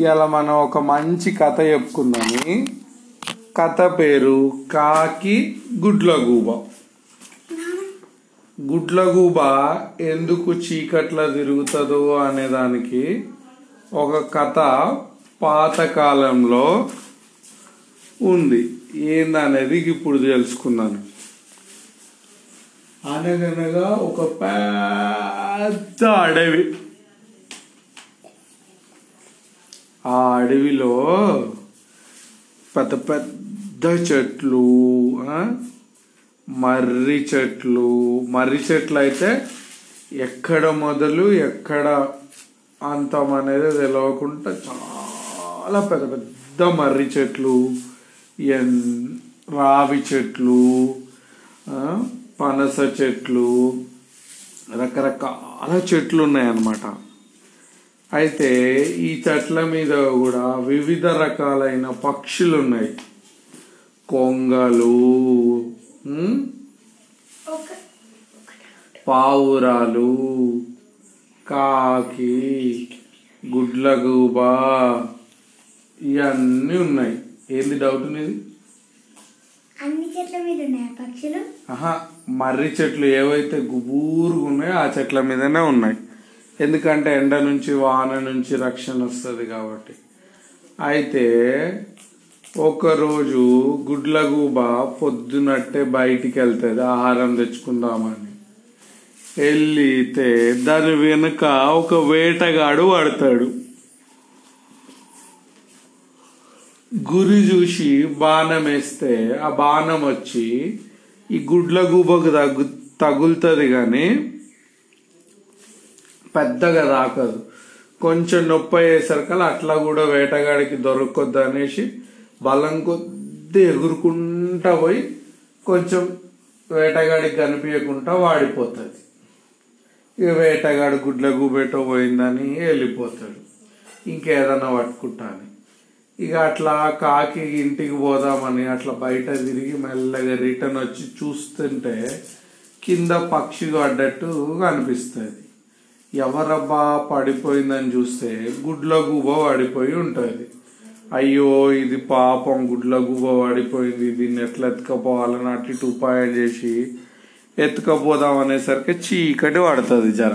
ఇలా మనం ఒక మంచి కథ చెప్పుకుందని కథ పేరు కాకి గుడ్లగూబ. గుడ్లగూబ ఎందుకు చీకట్ల తిరుగుతుందో అనే దానికి ఒక కథ పాతకాలంలో ఉంది. ఏందనేది ఇప్పుడు తెలుసుకున్నాను అనగనగా ఒక పెద్ద అడవి. ఆ అడవిలో పెద్ద పెద్ద చెట్లు మర్రి చెట్లు. మర్రి చెట్లు అయితే ఎక్కడ మొదలు ఎక్కడ అంతం అనేది తెలవకుండా చాలా పెద్ద పెద్ద మర్రి చెట్లు ఎన్ రావి చెట్లు పనస చెట్లు రకరకాల చెట్లు ఉన్నాయన్నమాట. అయితే ఈ చెట్ల మీద కూడా వివిధ రకాలైన పక్షులు ఉన్నాయి కొంగలు పావురాలు కాకి గుడ్లగూబ ఇవన్నీ ఉన్నాయి. ఏంది డౌట్ నీది? అన్ని చెట్ల మీద ఉన్నాయా పక్షులు? ఆహా మర్రి చెట్లు ఏవైతే గుబూరుగా ఉన్నాయో ఆ చెట్ల మీదనే ఉన్నాయి. ఎందుకంటే ఎండ నుంచి వాన నుంచి రక్షణ వస్తుంది కాబట్టి. అయితే ఒకరోజు గుడ్లగూబ పొద్దునట్టే బయటికి వెళ్తుంది ఆహారం తెచ్చుకుందామని. వెళ్ళితే దాని వెనుక ఒక వేటగాడు పడతాడు. గురి చూసి బాణం వేస్తే ఆ బాణం వచ్చి ఈ గుడ్లగూబకు తగు తగ్గు తగులుతుంది కానీ పెద్దగా రాకదు. కొంచెం నొప్పి అయ్యేసరికి అట్లా కూడా వేటగాడికి దొరకొద్దు అనేసి బలం కొద్ది ఎగురుకుంటా పోయి కొంచెం వేటగాడికి కనిపించకుండా వాడిపోతుంది. ఇక వేటగాడు గుడ్ల గూబెటో పోయిందని వెళ్ళిపోతాడు. ఇంకేదన్నా పట్టుకుంటాను. ఇక అట్లా కాకి ఇంటికి పోదామని అట్లా బయట తిరిగి మెల్లగా రిటర్న్ వచ్చి చూస్తుంటే కింద పక్షి పడ్డట్టు కనిపిస్తుంది. ఎవరబ్బా పడిపోయిందని చూస్తే గుడ్ల గుబ పడిపోయి ఉంటుంది. అయ్యో ఇది పాపం గుడ్ల గుబ పడిపోయింది దీన్ని ఎట్లా ఎత్తుకపోవాలని అటు ఇటు ఉపాయం చేసి ఎత్తుకపోదాం అనేసరికి చీకటి పడుతుంది జర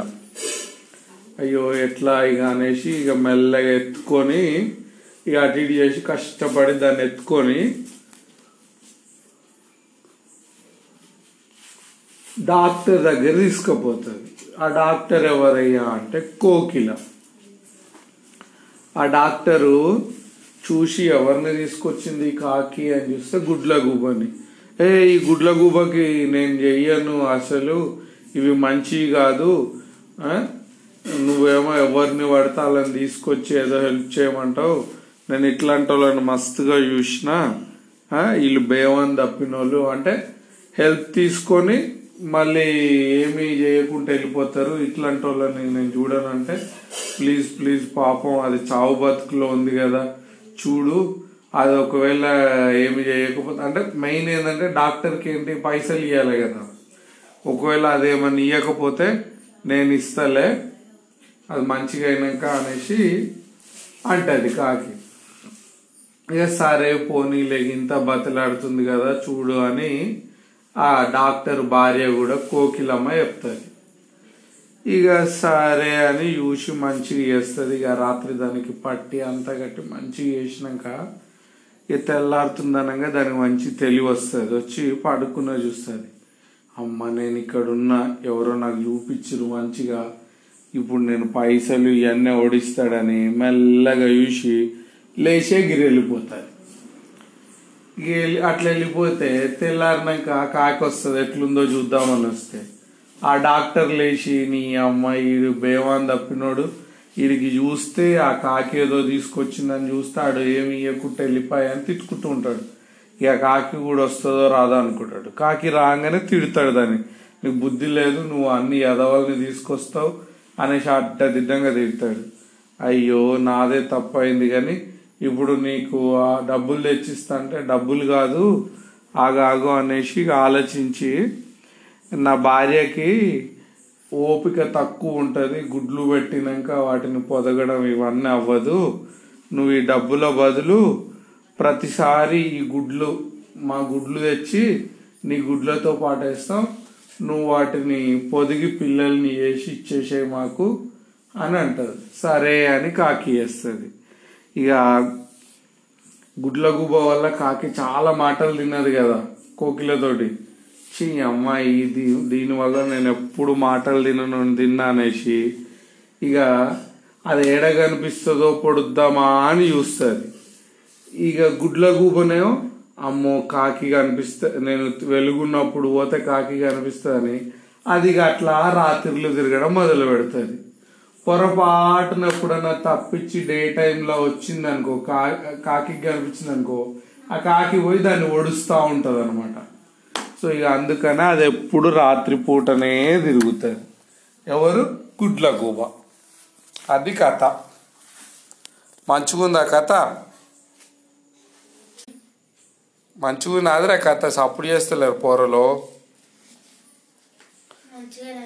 అయ్యో ఎట్లా ఇక అనేసి ఇక మెల్లగా ఎత్తుకొని ఇక అటు ఇటు చేసి కష్టపడి దాన్ని ఎత్తుకొని డాక్టర్ దగ్గర తీసుకుపోతుంది. ఆ డాక్టర్ ఎవరయ్యా అంటే కోకిల. ఆ డాక్టరు చూసి ఎవరిని తీసుకొచ్చింది ఈ కాకి అని చూస్తే గుడ్ల గూబని ఏ ఈ గుడ్ల గూబకి నేను చెయ్యను అసలు ఇవి మంచివి కాదు నువ్వేమో ఎవరిని పడితే వాళ్ళని తీసుకొచ్చి ఏదో హెల్ప్ చేయమంటావు నేను ఇట్లాంటి వాళ్ళని మస్తుగా చూసిన వీళ్ళు బేవని తప్పిన వాళ్ళు అంటే హెల్ప్ తీసుకొని మళ్ళీ ఏమీ చేయకుండా వెళ్ళిపోతారు. ఇట్లాంటి వాళ్ళని నేను చూడనంటే ప్లీజ్ ప్లీజ్ పాపం అది చావు బతుకులో ఉంది కదా చూడు. అది ఒకవేళ ఏమి చేయకపోతే అంటే మెయిన్ ఏంటంటే డాక్టర్కి ఏంటి పైసలు ఇవ్వాలి కదా. ఒకవేళ అదేమన్నా ఇవ్వకపోతే నేను ఇస్తలే అది మంచిగా అయినాక అనేసి అంటది కాకి. ఇక సరే పోనీలే ఇంత బతలాడుతుంది కదా చూడు అని ఆ డాక్టర్ భార్య కూడా కోకిలమ్మ చెప్తుంది. ఇక సరే అని చూసి మంచిగా చేస్తుంది. ఇక రాత్రి దానికి పట్టి అంతా కట్టి మంచిగా చేసినాక ఇక తెల్లారుతుందనగా దానికి మంచి తెలివి వస్తుంది. వచ్చి పడుకున్న చూస్తుంది. అమ్మ నేను ఇక్కడ ఉన్నా ఎవరో నాకు చూపించరు మంచిగా. ఇప్పుడు నేను పైసలు ఇవన్నీ ఓడిస్తాడని మెల్లగా చూసి లేచే గిరి వెళ్ళిపోతుంది. అట్లా వెళ్ళిపోతే తెల్లారినాక కాకి వస్తుంది ఎట్లుందో చూద్దామని వస్తే. ఆ డాక్టర్ లేచి నీ అమ్మాయి ఈడు బేవాన్ తప్పినోడు వీడికి చూస్తే ఆ కాకి ఏదో తీసుకొచ్చిందని చూస్తే ఆడు ఏమి ఇవ్వకుండా వెళ్ళిపోయాయని తిట్టుకుంటూ ఉంటాడు. ఇక కాకి కూడా వస్తుందో రాదో అనుకుంటాడు. కాకి రాగానే తిడతాడు దాన్ని. నీకు బుద్ధి లేదు నువ్వు అన్ని ఎదవల్ని తీసుకొస్తావు అనేసి అడ్డదిడ్డంగా తిడతాడు. అయ్యో నాదే తప్పైంది కానీ ఇప్పుడు నీకు ఆ డబ్బులు తెచ్చిస్తా అంటే డబ్బులు కాదు ఆగాగు అనేసి ఆలోచించి నా భార్యకి ఓపిక తక్కువ ఉంటుంది గుడ్లు పెట్టినాక వాటిని పొదగడం ఇవన్నీ అవ్వదు. నువ్వు ఈ డబ్బుల బదులు ప్రతిసారి ఈ గుడ్లు మా గుడ్లు తెచ్చి నీ గుడ్లతో పాటు వేస్తాం నువ్వు వాటిని పొదిగి పిల్లల్ని వేసి ఇచ్చేసే మాకు అని అంటుంది. సరే అని కాకి వేస్తుంది. ఇక గుడ్ల గుబ వల్ల కాకి చాలా మాటలు తిన్నది కదా కోకిలతోటి. చీ అమ్మాయి ఇది దీనివల్ల నేను ఎప్పుడు మాటలు తినను తిన్నా అనేసి. ఇక అది ఏడ కనిపిస్తుందో పొడుద్దామా అని చూస్తుంది. ఇక గుడ్ల గూబనేమో అమ్మో కాకి కనిపిస్తా నేను వెలుగున్నప్పుడు పోతే కాకి కనిపిస్తుందని. అది అట్లా రాత్రిలో తిరగడం మొదలు పెడుతుంది పొరపాటున ఎప్పుడన్నా తప్పించి డే టైంలో వచ్చింది అనుకో కా కాకి కనిపించింది అనుకో ఆ కాకి పోయి దాన్ని ఒడుస్తూ ఉంటుంది అనమాట సో ఇక అందుకనే అది ఎప్పుడు రాత్రిపూటనే తిరుగుతుంది. ఎవరు? గుడ్ల గూబ. అది కథ. మంచిగుందా కథ? మంచిగున్నదిరా కథ. సప్పుడు చేస్తలేరు పోరలో. మంచిగా